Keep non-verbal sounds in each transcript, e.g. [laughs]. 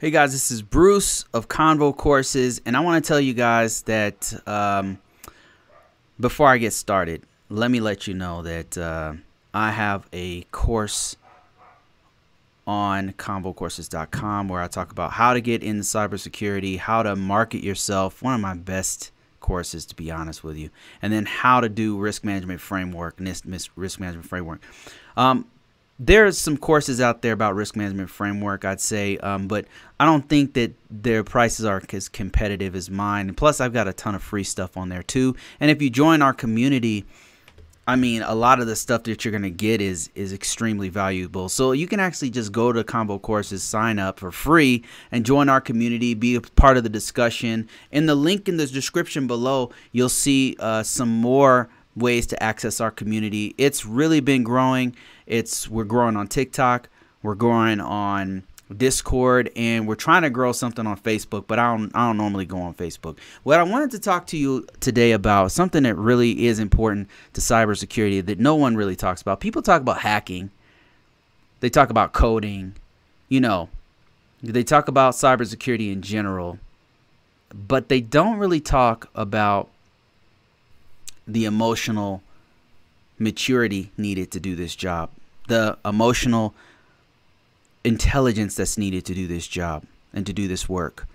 Hey guys, this is Bruce of Convo Courses, and I want to tell you guys that um, before I get started, let me let you know that uh, I have a course on convocourses.com where I talk about how to get into cybersecurity, how to market yourself, one of my best courses to be honest with you, and then how to do risk management framework, NIST risk management framework. Um, there's some courses out there about risk management framework, I'd say, um, but I don't think that their prices are as competitive as mine. And plus, I've got a ton of free stuff on there too. And if you join our community, I mean, a lot of the stuff that you're gonna get is is extremely valuable. So you can actually just go to Convo Courses, sign up for free, and join our community. Be a part of the discussion. In the link in the description below, you'll see uh, some more ways to access our community. It's really been growing. It's we're growing on TikTok, we're growing on Discord, and we're trying to grow something on Facebook, but I don't I don't normally go on Facebook. What I wanted to talk to you today about something that really is important to cybersecurity that no one really talks about. People talk about hacking. They talk about coding, you know. They talk about cybersecurity in general, but they don't really talk about the emotional maturity needed to do this job, the emotional intelligence that's needed to do this job and to do this work.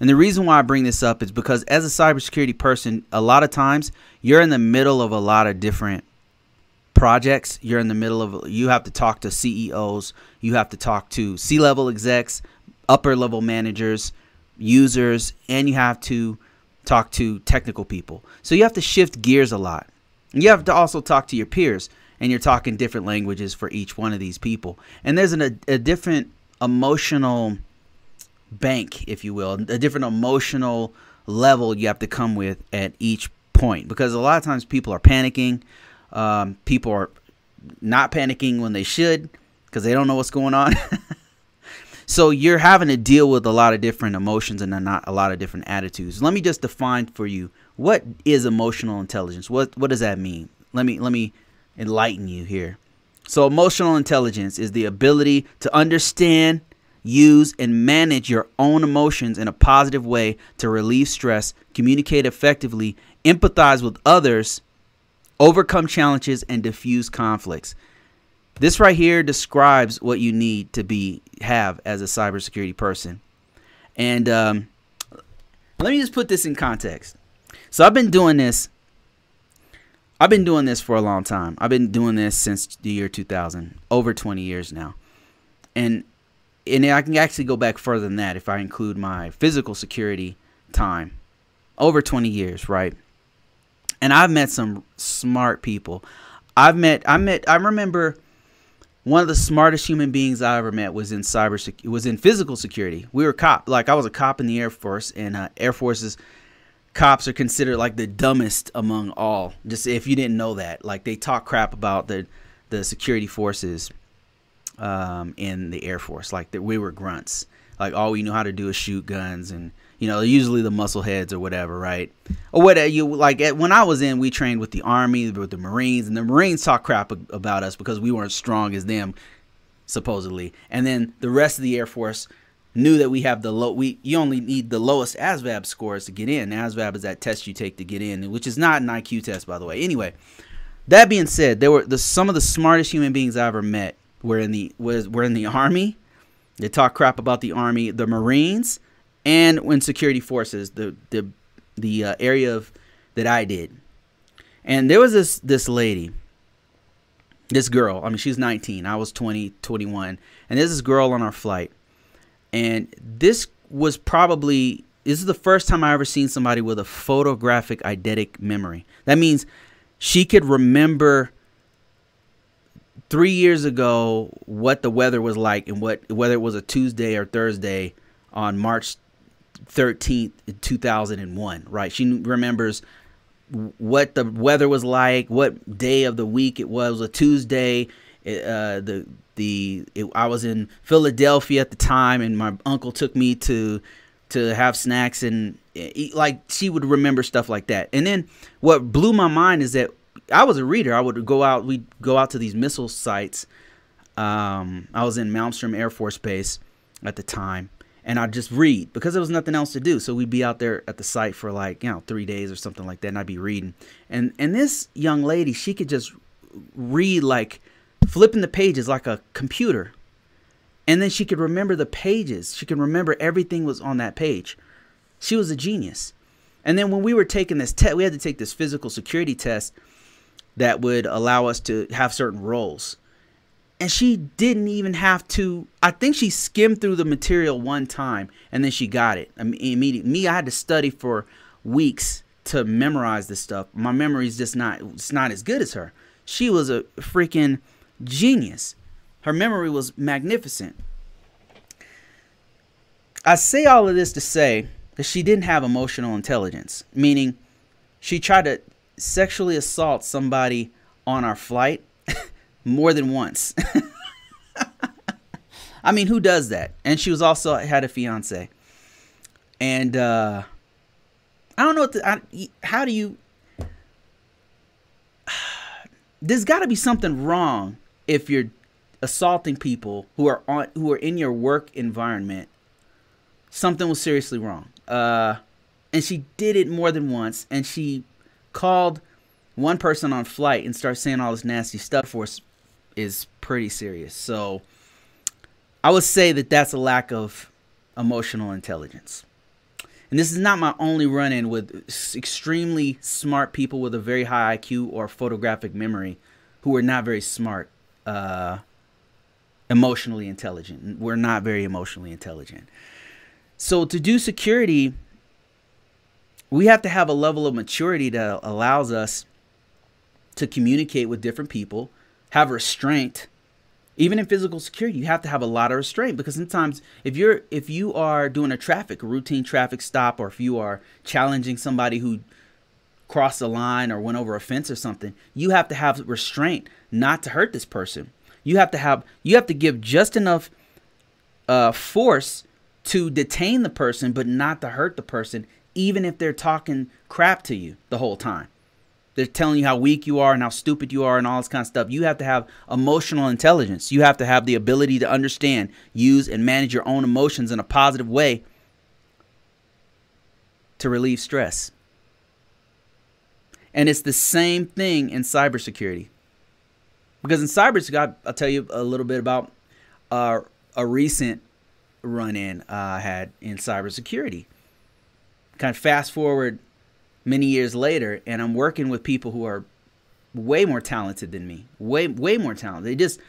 And the reason why I bring this up is because as a cybersecurity person, a lot of times you're in the middle of a lot of different projects. You're in the middle of, you have to talk to CEOs, you have to talk to C level execs, upper level managers, users, and you have to talk to technical people. So you have to shift gears a lot. You have to also talk to your peers, and you're talking different languages for each one of these people. And there's an, a, a different emotional bank, if you will, a different emotional level you have to come with at each point because a lot of times people are panicking. Um, people are not panicking when they should because they don't know what's going on. [laughs] So you're having to deal with a lot of different emotions and not a lot of different attitudes. Let me just define for you what is emotional intelligence. What what does that mean? Let me let me enlighten you here. So emotional intelligence is the ability to understand, use and manage your own emotions in a positive way to relieve stress, communicate effectively, empathize with others, overcome challenges and diffuse conflicts. This right here describes what you need to be have as a cybersecurity person. And um, let me just put this in context. So I've been doing this. I've been doing this for a long time. I've been doing this since the year 2000, over 20 years now. And and I can actually go back further than that if I include my physical security time. Over 20 years, right? And I've met some smart people. I've met I met I remember one of the smartest human beings I ever met was in cyber was in physical security. We were cop like I was a cop in the Air Force, and uh, Air Force's cops are considered like the dumbest among all. Just if you didn't know that, like they talk crap about the the security forces um, in the Air Force, like that we were grunts. Like all we knew how to do is shoot guns and you know, usually the muscle heads or whatever, right? Or what you like when I was in, we trained with the army, with the Marines, and the Marines talk crap about us because we weren't strong as them, supposedly. And then the rest of the Air Force knew that we have the low. We you only need the lowest ASVAB scores to get in. ASVAB is that test you take to get in, which is not an IQ test, by the way. Anyway, that being said, there were the some of the smartest human beings I ever met were in the was were in the army. They talk crap about the army, the Marines and when security forces, the the the uh, area of that I did, and there was this this lady, this girl. I mean, she's 19. I was 20, 21, and there's this girl on our flight, and this was probably this is the first time I ever seen somebody with a photographic eidetic memory. That means she could remember three years ago what the weather was like and what whether it was a Tuesday or Thursday on March 13th, 2001, right? She remembers what the weather was like, what day of the week it was, it was a Tuesday. Uh, the the it, I was in Philadelphia at the time, and my uncle took me to to have snacks and eat, like she would remember stuff like that. And then what blew my mind is that I was a reader. I would go out. We'd go out to these missile sites. Um, I was in Malmstrom Air Force Base at the time, and I'd just read because there was nothing else to do. So we'd be out there at the site for like, you know, three days or something like that, and I'd be reading. And and this young lady, she could just read like flipping the pages like a computer. And then she could remember the pages. She could remember everything was on that page. She was a genius. And then when we were taking this test, we had to take this physical security test that would allow us to have certain roles and she didn't even have to i think she skimmed through the material one time and then she got it. I mean, immediately me i had to study for weeks to memorize this stuff. My memory is just not it's not as good as her. She was a freaking genius. Her memory was magnificent. I say all of this to say that she didn't have emotional intelligence meaning she tried to sexually assault somebody on our flight more than once. [laughs] I mean, who does that? And she was also had a fiance. And uh I don't know what the, I, how do you [sighs] There's got to be something wrong if you're assaulting people who are on who are in your work environment. Something was seriously wrong. Uh and she did it more than once and she called one person on flight and started saying all this nasty stuff for us is pretty serious. So I would say that that's a lack of emotional intelligence. And this is not my only run in with extremely smart people with a very high IQ or photographic memory who are not very smart, uh, emotionally intelligent. We're not very emotionally intelligent. So to do security, we have to have a level of maturity that allows us to communicate with different people have restraint. Even in physical security you have to have a lot of restraint because sometimes if you're if you are doing a traffic a routine traffic stop or if you are challenging somebody who crossed a line or went over a fence or something you have to have restraint not to hurt this person. You have to have you have to give just enough uh, force to detain the person but not to hurt the person even if they're talking crap to you the whole time they're telling you how weak you are and how stupid you are and all this kind of stuff. You have to have emotional intelligence. You have to have the ability to understand, use, and manage your own emotions in a positive way to relieve stress. And it's the same thing in cybersecurity. Because in cybersecurity, I'll tell you a little bit about uh, a recent run in uh, I had in cybersecurity. Kind of fast forward many years later and I'm working with people who are way more talented than me. Way way more talented. They just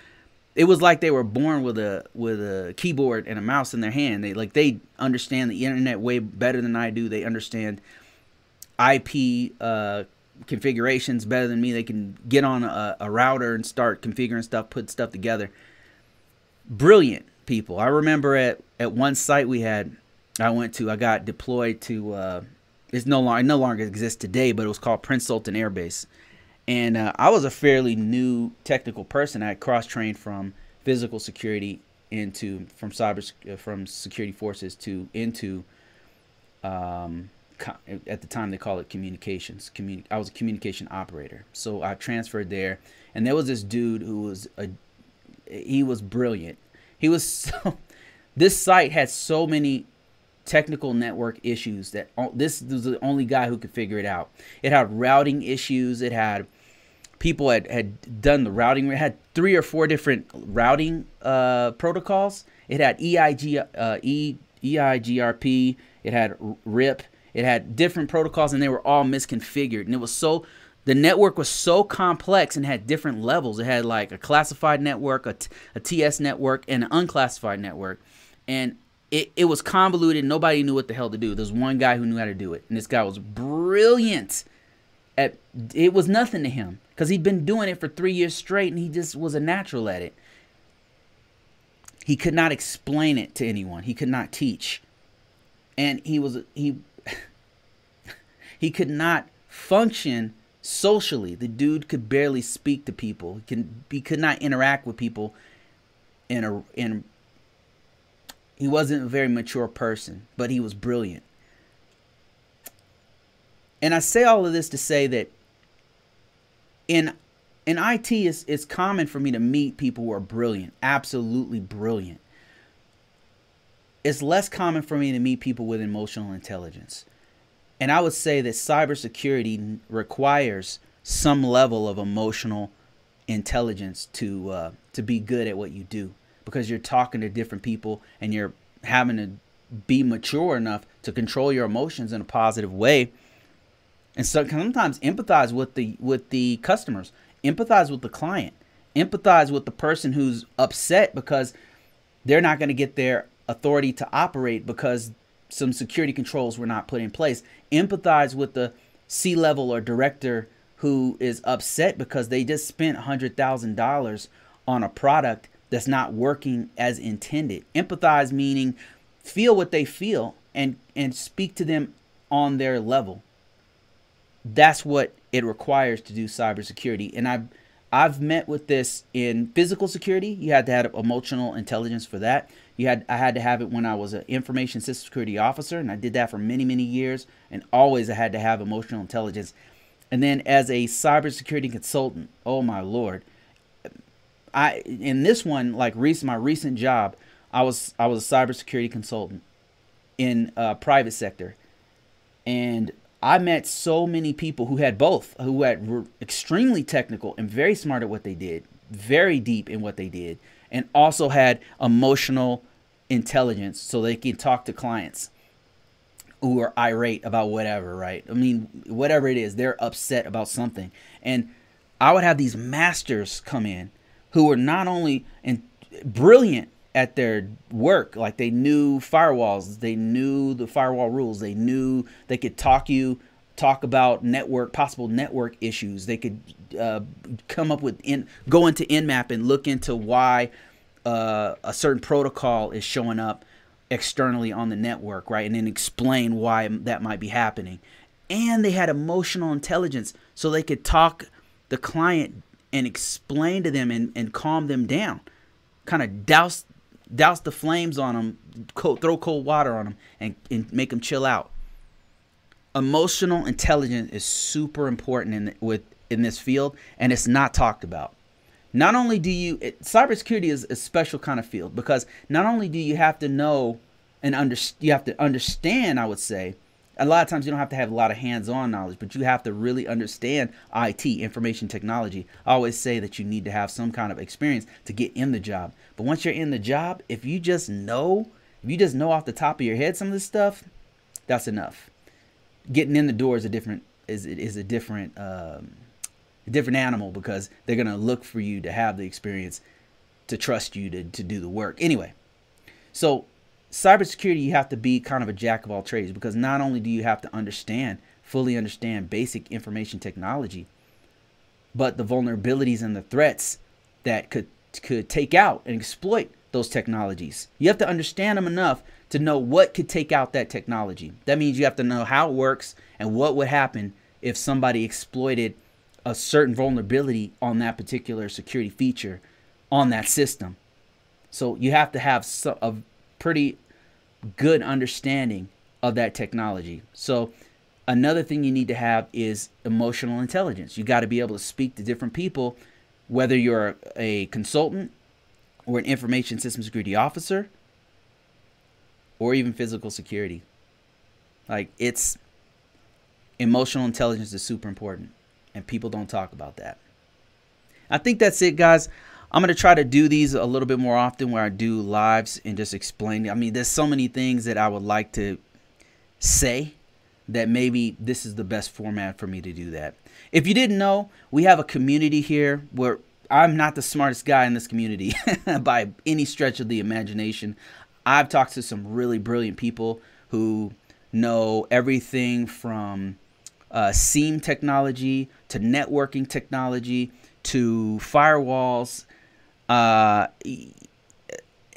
it was like they were born with a with a keyboard and a mouse in their hand. They like they understand the internet way better than I do. They understand IP uh, configurations better than me. They can get on a, a router and start configuring stuff, put stuff together. Brilliant people. I remember at at one site we had I went to. I got deployed to uh, it's no longer no longer exists today, but it was called Prince Sultan Air Base. And uh, I was a fairly new technical person. I cross trained from physical security into from cyber uh, from security forces to into um, at the time they call it communications. Communi- I was a communication operator, so I transferred there, and there was this dude who was a he was brilliant. He was [laughs] so. This site had so many technical network issues that this was the only guy who could figure it out. It had routing issues. It had people had, had done the routing. It had three or four different routing uh, protocols. It had EIG, uh, e, EIGRP. It had RIP. It had different protocols, and they were all misconfigured. And it was so the network was so complex and had different levels. It had like a classified network, a, a TS network, and an unclassified network. And it, it was convoluted. Nobody knew what the hell to do. There's one guy who knew how to do it, and this guy was brilliant. At it was nothing to him because he'd been doing it for three years straight, and he just was a natural at it. He could not explain it to anyone. He could not teach, and he was he [laughs] he could not function socially. The dude could barely speak to people. He can he could not interact with people in a in he wasn't a very mature person, but he was brilliant. And I say all of this to say that in in IT it's, it's common for me to meet people who are brilliant, absolutely brilliant. it's less common for me to meet people with emotional intelligence. And I would say that cybersecurity requires some level of emotional intelligence to uh, to be good at what you do because you're talking to different people and you're having to be mature enough to control your emotions in a positive way. And so sometimes empathize with the with the customers empathize with the client empathize with the person who's upset because they're not going to get their authority to operate because some security controls were not put in place. Empathize with the C level or director who is upset because they just spent $100,000 on a product that's not working as intended. Empathize meaning feel what they feel and and speak to them on their level. That's what it requires to do cybersecurity. And I've I've met with this in physical security. You had to have emotional intelligence for that. You had I had to have it when I was an information system security officer, and I did that for many many years. And always I had to have emotional intelligence. And then as a cybersecurity consultant, oh my lord, I in this one like recent my recent job, I was I was a cybersecurity consultant in uh, private sector, and I met so many people who had both, who had were extremely technical and very smart at what they did, very deep in what they did, and also had emotional intelligence so they can talk to clients who are irate about whatever, right? I mean, whatever it is, they're upset about something. And I would have these masters come in who were not only in, brilliant at their work, like they knew firewalls, they knew the firewall rules, they knew they could talk you talk about network possible network issues. They could uh, come up with in go into Nmap and look into why uh, a certain protocol is showing up externally on the network, right? And then explain why that might be happening. And they had emotional intelligence so they could talk the client and explain to them and, and calm them down. Kind of douse douse the flames on them, cold, throw cold water on them, and, and make them chill out. Emotional intelligence is super important in with in this field, and it's not talked about not only do you it, cybersecurity is a special kind of field because not only do you have to know and under you have to understand i would say a lot of times you don't have to have a lot of hands-on knowledge but you have to really understand it information technology. I always say that you need to have some kind of experience to get in the job. But once you're in the job if you just know if you just know off the top of your head some of this stuff that's enough. Getting in the door is a different is is a different um, a different animal because they're to look for you to have the experience to trust you to, to do the work. Anyway, so cybersecurity, you have to be kind of a jack of all trades because not only do you have to understand, fully understand basic information technology, but the vulnerabilities and the threats that could could take out and exploit those technologies. You have to understand them enough to know what could take out that technology. That means you have to know how it works and what would happen if somebody exploited a certain vulnerability on that particular security feature on that system. So you have to have a pretty good understanding of that technology. So another thing you need to have is emotional intelligence. You got to be able to speak to different people, whether you're a consultant or an information system security officer or even physical security. Like it's emotional intelligence is super important and people don't talk about that. I think that's it, guys. I'm going to try to do these a little bit more often where I do lives and just explain. I mean, there's so many things that I would like to say that maybe this is the best format for me to do that. If you didn't know, we have a community here where I'm not the smartest guy in this community [laughs] by any stretch of the imagination. I've talked to some really brilliant people who know everything from uh, SIEM technology to networking technology to firewalls. Uh,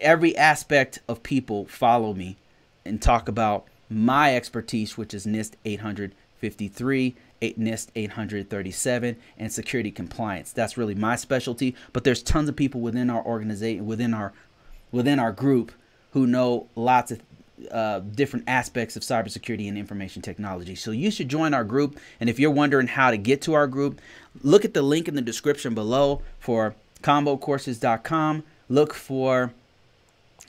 every aspect of people follow me and talk about my expertise, which is NIST 853, NIST 837, and security compliance. That's really my specialty. But there's tons of people within our organization, within our within our group, who know lots of uh, different aspects of cybersecurity and information technology. So you should join our group. And if you're wondering how to get to our group, look at the link in the description below for convocourses.com. Look for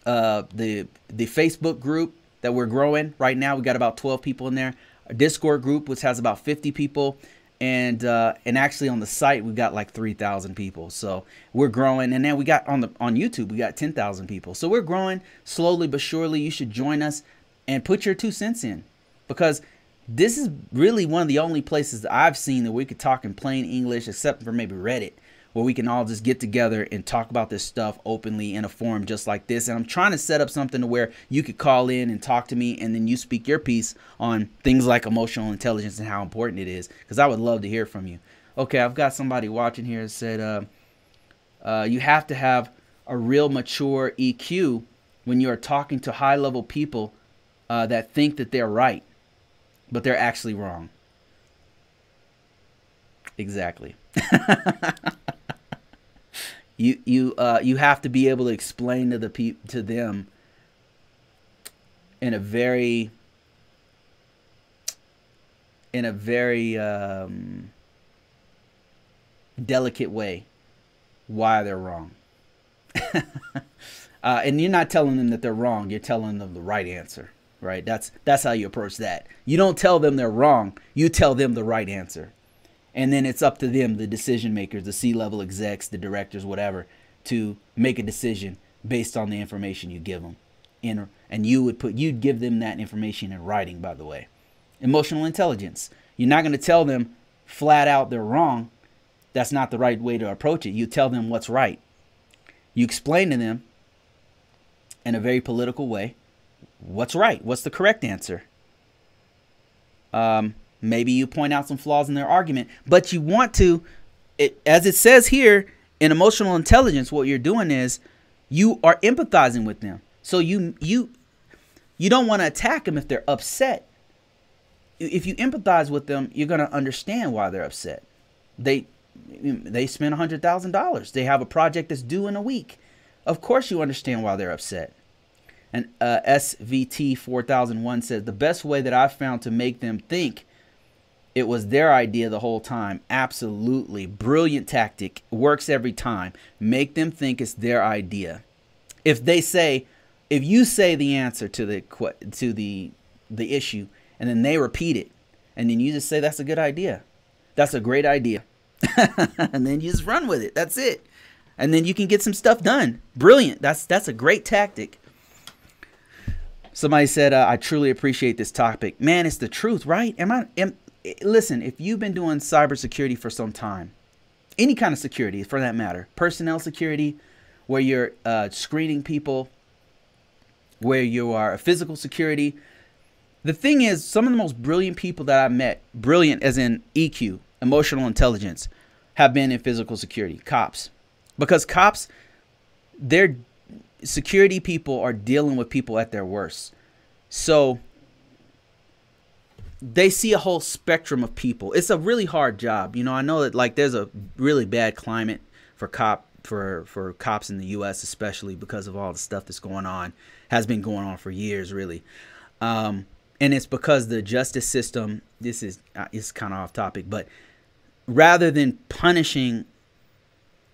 uh, the the Facebook group that we're growing right now. We got about 12 people in there. Our Discord group, which has about 50 people, and uh, and actually on the site we got like 3,000 people. So we're growing, and then we got on the on YouTube we got 10,000 people. So we're growing slowly but surely. You should join us and put your two cents in because this is really one of the only places that I've seen that we could talk in plain English, except for maybe Reddit, where we can all just get together and talk about this stuff openly in a forum just like this. And I'm trying to set up something to where you could call in and talk to me, and then you speak your piece on things like emotional intelligence and how important it is, because I would love to hear from you. Okay, I've got somebody watching here that said uh, uh, you have to have a real mature EQ when you are talking to high level people uh, that think that they're right but they're actually wrong. Exactly. [laughs] you you uh, you have to be able to explain to the pe- to them in a very in a very um, delicate way why they're wrong. [laughs] uh, and you're not telling them that they're wrong. You're telling them the right answer right? That's that's how you approach that. You don't tell them they're wrong. You tell them the right answer. And then it's up to them, the decision makers, the C-level execs, the directors, whatever, to make a decision based on the information you give them. In, and you would put you'd give them that information in writing, by the way. Emotional intelligence. You're not going to tell them flat out they're wrong. That's not the right way to approach it. You tell them what's right. You explain to them in a very political way what's right? What's the correct answer? Um, maybe you point out some flaws in their argument, but you want to, it, as it says here in emotional intelligence, what you're doing is you are empathizing with them. So you you you don't want to attack them if they're upset. If you empathize with them, you're gonna understand why they're upset. They they thousand dollars. They have a project that's due in a week. Of course, you understand why they're upset. And uh, SVT 4001 says the best way that I've found to make them think it was their idea the whole time. Absolutely brilliant tactic. Works every time. Make them think it's their idea. If they say, if you say the answer to the to the the issue, and then they repeat it, and then you just say that's a good idea, that's a great idea, [laughs] and then you just run with it. That's it, and then you can get some stuff done. Brilliant. That's that's a great tactic. Somebody said, uh, "I truly appreciate this topic." Man, it's the truth, right? Am I? Am, listen, if you've been doing cybersecurity for some time, any kind of security for that matter, personnel security, where you're uh, screening people, where you are a physical security. The thing is, some of the most brilliant people that I met, brilliant as in EQ, emotional intelligence, have been in physical security, cops, because cops, they're security people are dealing with people at their worst. So they see a whole spectrum of people. It's a really hard job. You know, I know that like there's a really bad climate for cop for for cops in the US especially because of all the stuff that's going on has been going on for years really. Um, and it's because the justice system this is uh, is kind of off topic, but rather than punishing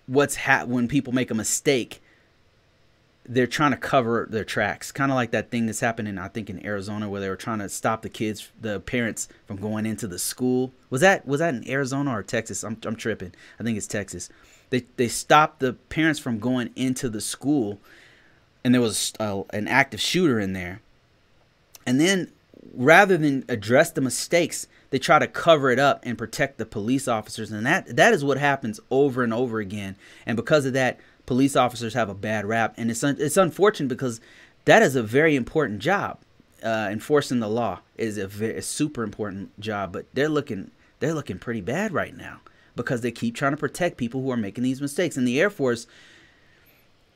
what's ha- when people make a mistake, they're trying to cover their tracks, kind of like that thing that's happening, I think, in Arizona, where they were trying to stop the kids, the parents, from going into the school. Was that was that in Arizona or Texas? I'm I'm tripping. I think it's Texas. They they stopped the parents from going into the school, and there was a, an active shooter in there. And then, rather than address the mistakes, they try to cover it up and protect the police officers, and that that is what happens over and over again. And because of that, police officers have a bad rap, and it's un- it's unfortunate because that is a very important job. Uh, enforcing the law is a, very, a super important job, but they're looking they're looking pretty bad right now because they keep trying to protect people who are making these mistakes. In the Air Force,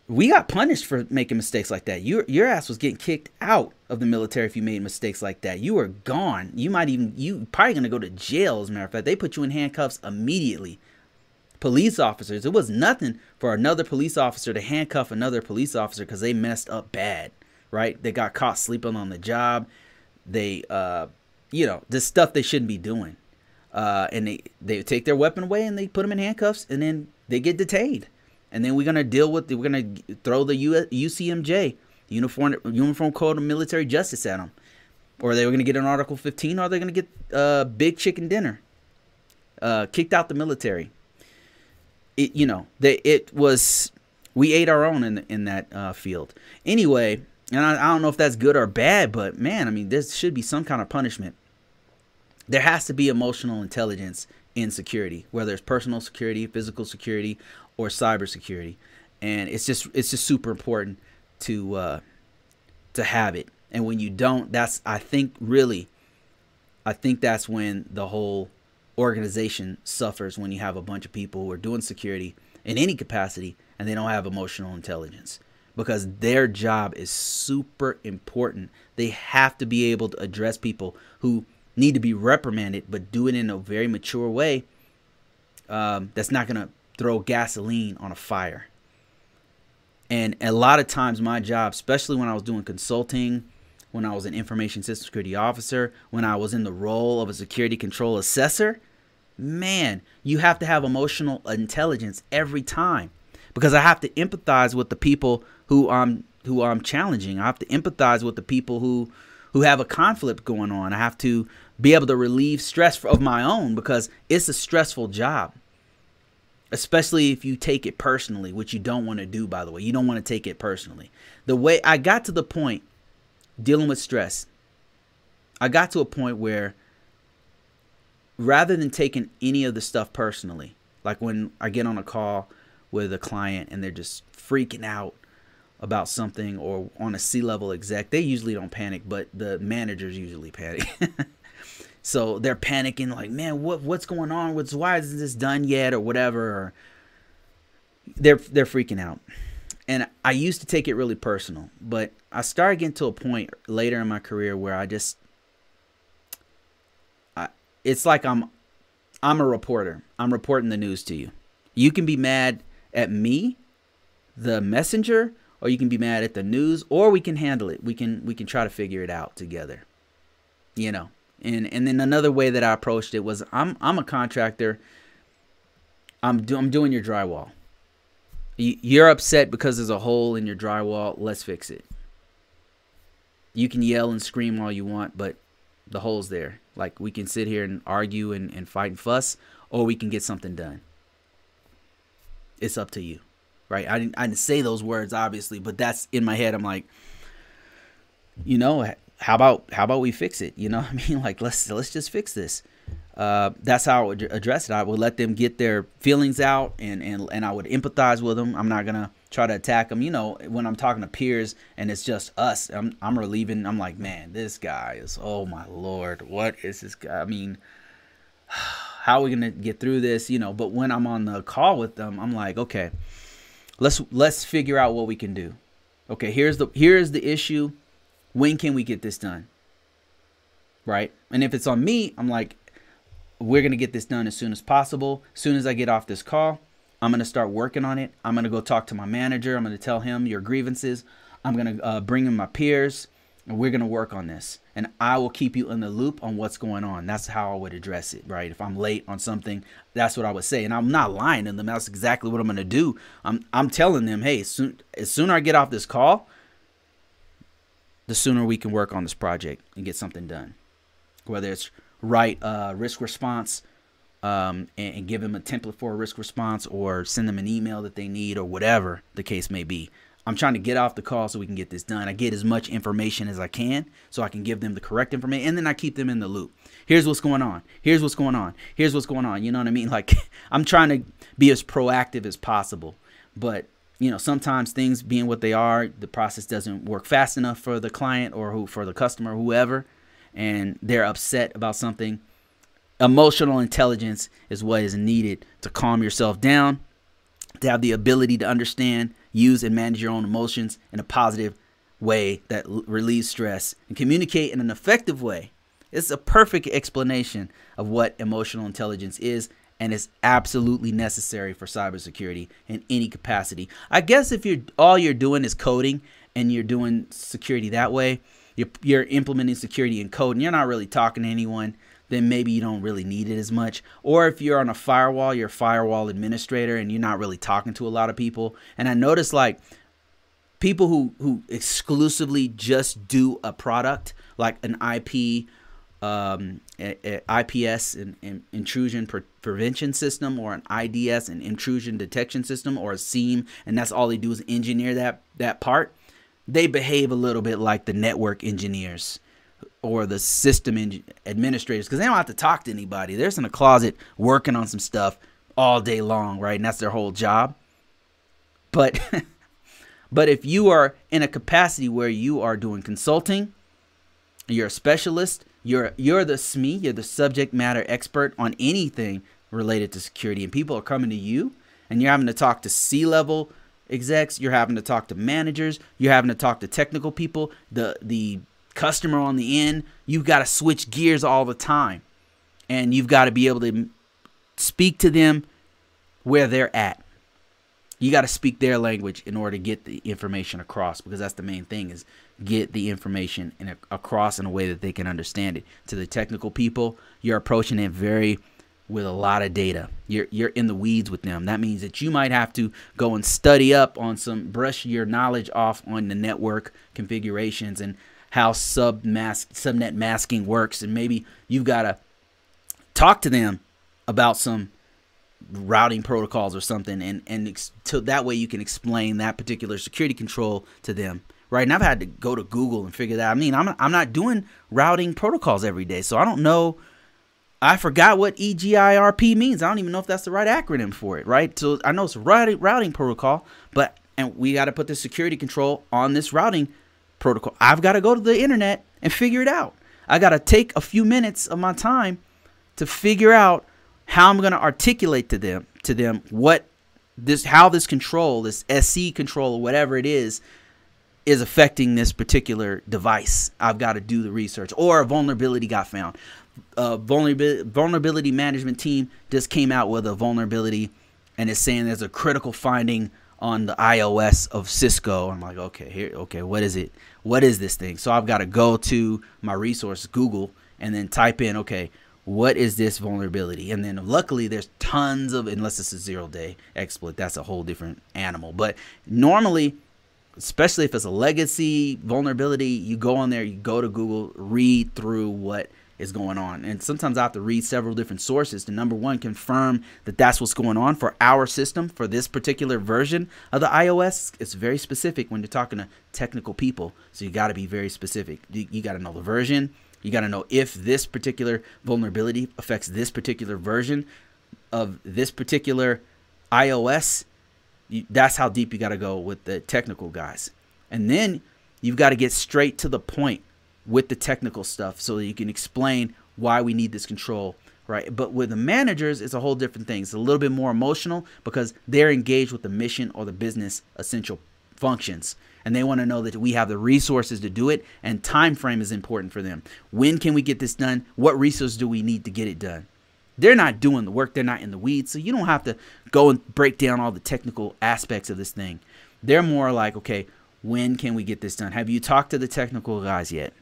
we got punished for making mistakes like that. Your your ass was getting kicked out of the military if you made mistakes like that. You were gone. You might even you probably gonna go to jail. As a matter of fact, they put you in handcuffs immediately police officers. It was nothing for another police officer to handcuff another police officer because they messed up bad, right? They got caught sleeping on the job. They, uh, you know, this stuff they shouldn't be doing. Uh, and they, they take their weapon away and they put them in handcuffs and then they get detained. And then we're going to deal with, we're going to throw the UCMJ uniform uniform code of military justice at them, or they were going to get an Article 15, or they're going to get a uh, big chicken dinner, uh, kicked out the military. It you know they it was we ate our own in in that uh, field anyway, and I, I don't know if that's good or bad, but man, I mean there should be some kind of punishment. There has to be emotional intelligence in security, whether it's personal security, physical security, or cyber security, and it's just it's just super important to uh, to have it. And when you don't, that's I think really, I think that's when the whole organization suffers when you have a bunch of people who are doing security in any capacity and they don't have emotional intelligence because their job is super important. They have to be able to address people who need to be reprimanded, but do it in a very mature way um, that's not going to throw gasoline on a fire. And a lot of times, my job, especially when I was doing consulting, when I was an information system security officer, when I was in the role of a security control assessor, man, you have to have emotional intelligence every time because I have to empathize with the people who I'm who I'm challenging. I have to empathize with the people who who have a conflict going on. I have to be able to relieve stress of my own because it's a stressful job. Especially if you take it personally, which you don't want to do by the way. You don't want to take it personally. The way I got to the point dealing with stress, I got to a point where rather than taking any of the stuff personally, like when I get on a call with a client and they're just freaking out about something or on a C-level exec, they usually don't panic, but the managers usually panic. [laughs] so they're panicking like, "Man, what what's going on? What's why isn't this done yet or whatever?" Or they're they're freaking out. And I used to take it really personal, but I started getting to a point later in my career where I just it's like I'm I'm a reporter. I'm reporting the news to you. You can be mad at me, the messenger, or you can be mad at the news, or we can handle it. We can we can try to figure it out together. You know. And and then another way that I approached it was I'm I'm a contractor. I'm do, I'm doing your drywall. You're upset because there's a hole in your drywall. Let's fix it. You can yell and scream all you want, but the hole's there. Like we can sit here and argue and, and fight and fuss, or we can get something done it's up to you, right? I didn't I didn't say those words obviously, but that's in my head. I'm like, you know, how about how about we fix it? You know, [laughs] I mean, like let's let's just fix this. Uh, that's how I would address it. I would let them get their feelings out, and and and I would empathize with them. I'm not gonna try to attack them. You know, when I'm talking to peers and it's just us, I'm I'm relieving. I'm like, man, this guy is. Oh my lord, what is this guy? I mean [sighs] how are we gonna get through this? You know, but when I'm on the call with them, I'm like, okay, let's let's figure out what we can do. Okay, here's the here's the issue. When can we get this done? Right? And if it's on me, I'm like, we're gonna get this done as soon as possible. As soon as I get off this call, I'm gonna start working on it. I'm gonna go talk to my manager. I'm gonna tell him your grievances. I'm gonna uh, bring in my peers and we're going to work on this. And i will keep you in the loop on what's going on. That's how i would address it right? If i'm late on something that's what i would say. And i'm not lying to them. That's exactly what i'm going to do. I'm i'm telling them hey as soon as sooner i get off this call the sooner we can work on this project and get something done. Whether it's write uh, risk response um, and, and give them a template for a risk response or send them an email that they need or whatever the case may be I'm trying to get off the call so we can get this done. I get as much information as I can so I can give them the correct information and then I keep them in the loop. Here's what's going on. Here's what's going on. Here's what's going on. You know what I mean? [laughs] Like I'm trying to be as proactive as possible. But, you know, sometimes things being what they are, the process doesn't work fast enough for the client or who for the customer, whoever, and they're upset about something. Emotional intelligence is what is needed to calm yourself down, to have the ability to understand use and manage your own emotions in a positive way that relieves stress and communicate in an effective way. It's a perfect explanation of what emotional intelligence is and is absolutely necessary for cybersecurity in any capacity. I guess if you're all you're doing is coding and you're doing security that way, you're, you're implementing security in code and you're not really talking to anyone, then maybe you don't really need it as much. Or if you're on a firewall, you're a firewall administrator and you're not really talking to a lot of people. And I noticed like people who who exclusively just do a product like an IP um, a, a IPS and, and intrusion pre- prevention system or an IDS and intrusion detection system or a SIEM and that's all they do is engineer that that part they behave a little bit like the network engineers or the system administrators because they don't have to talk to anybody. They're just in a closet working on some stuff all day long right? And that's their whole job. But [laughs] but if you are in a capacity where you are doing consulting you're a specialist you're you're the SME, you're the subject matter expert on anything related to security, and people are coming to you, and you're having to talk to C-level execs, you're having to talk to managers, you're having to talk to technical people, the the customer on the end. You've got to switch gears all the time, and you've got to be able to speak to them where they're at. You got to speak their language in order to get the information across because that's the main thing is get the information in a, across in a way that they can understand it. To the technical people you're approaching it very with a lot of data. You're you're in the weeds with them. That means that you might have to go and study up on some brush your knowledge off on the network configurations and how sub mask subnet masking works and maybe you've got to talk to them about some routing protocols or something and and ex- to that way you can explain that particular security control to them. Right and i've had to go to google and figure that i mean i'm, I'm not doing routing protocols every day so i don't know. I forgot what egirp means. I don't even know if that's the right acronym for it right? So i know it's routing, routing protocol but and we got to put the security control on this routing protocol i've got to go to the internet and figure it out i got to take a few minutes of my time to figure out how I'm going to articulate to them to them what this how this control, this SC control or whatever it is is affecting this particular device. I've got to do the research or a vulnerability got found. A vulnerability vulnerability management team just came out with a vulnerability and it's saying there's a critical finding on the IOS of Cisco. I'm like, okay, here, okay, what is it? What is this thing? So I've got to go to my resource, Google, and then type in, okay, what is this vulnerability? And then luckily there's tons of unless it's a zero day exploit, that's a whole different animal. But normally, especially if it's a legacy vulnerability, you go on there, you go to Google, read through what is going on. And sometimes I have to read several different sources to number one, confirm that that's what's going on for our system, for this particular version of the IOS. It's very specific when you're talking to technical people. So you got to be very specific. You, you got to know the version, you got to know if this particular vulnerability affects this particular version of this particular IOS. You, that's how deep you got to go with the technical guys. And then you've got to get straight to the point with the technical stuff so that you can explain why we need this control right? But with the managers, it's a whole different thing. It's a little bit more emotional because they're engaged with the mission or the business essential functions. And they want to know that we have the resources to do it and time frame is important for them. When can we get this done? What resources do we need to get it done? They're not doing the work. They're not in the weeds. So you don't have to go and break down all the technical aspects of this thing. They're more like okay when can we get this done? Have you talked to the technical guys yet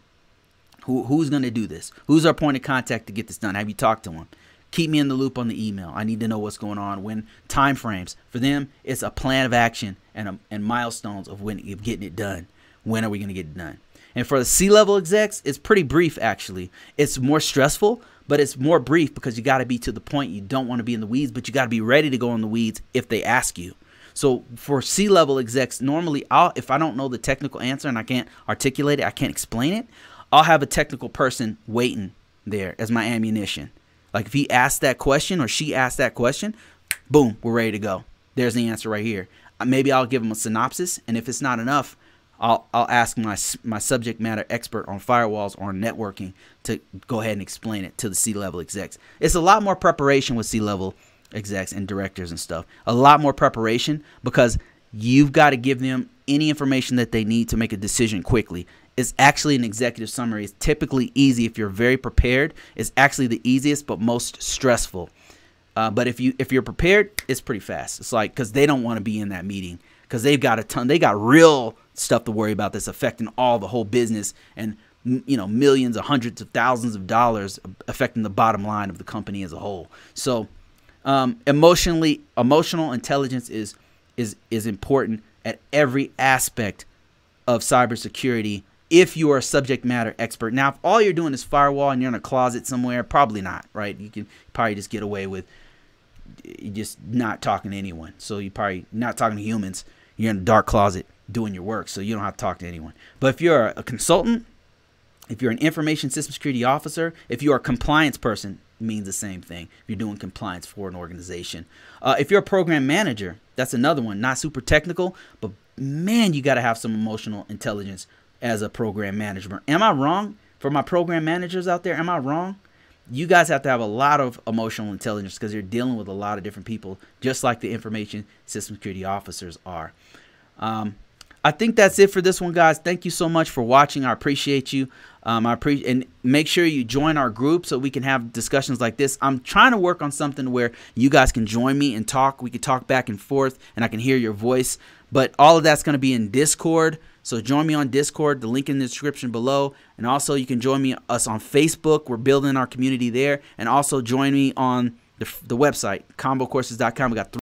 Who, who's going to do this who's our point of contact to get this done have you talked to them keep me in the loop on the email. I need to know what's going on. When time frames for them, it's a plan of action and a, and milestones of when of getting it done. When are we going to get it done? And for the C-level execs, it's pretty brief actually. It's more stressful, but it's more brief because you got to be to the point. You don't want to be in the weeds, but you got to be ready to go in the weeds if they ask you. So for C-level execs, normally I'll if I don't know the technical answer and I can't articulate it, I can't explain it, I'll have a technical person waiting there as my ammunition. Like if he asks that question or she asks that question, boom, we're ready to go. There's the answer right here. Uh, maybe I'll give him a synopsis, and if it's not enough, I'll I'll ask my my subject matter expert on firewalls or networking to go ahead and explain it to the C-level execs. It's a lot more preparation with C-level execs and directors and stuff. A lot more preparation because you've got to give them any information that they need to make a decision quickly is actually an executive summary. It's typically easy if you're very prepared. It's actually the easiest but most stressful. Uh, but if you if you're prepared, it's pretty fast. It's like because they don't want to be in that meeting because they've got a ton. They got real stuff to worry about that's affecting all the whole business and you know millions or hundreds of thousands of dollars affecting the bottom line of the company as a whole. So um, emotionally, emotional intelligence is is is important at every aspect of cybersecurity if you are a subject matter expert. Now, if all you're doing is firewall and you're in a closet somewhere, probably not, right? You can probably just get away with just not talking to anyone. So you probably not talking to humans. You're in a dark closet doing your work, so you don't have to talk to anyone. But if you're a consultant, if you're an information system security officer, if you're a compliance person, means the same thing. If you're doing compliance for an organization, uh, if you're a program manager, that's another one. Not super technical, but man, you got to have some emotional intelligence as a program manager. Am I wrong for my program managers out there? Am I wrong? You guys have to have a lot of emotional intelligence because you're dealing with a lot of different people, just like the information system security officers are. Um, I think that's it for this one, guys. Thank you so much for watching. I appreciate you. Um, I appreciate and make sure you join our group so we can have discussions like this. I'm trying to work on something where you guys can join me and talk. We can talk back and forth, and I can hear your voice. But all of that's going to be in Discord. So join me on Discord. The link in the description below, and also you can join me us on Facebook. We're building our community there, and also join me on the, the website convocourses.com. We got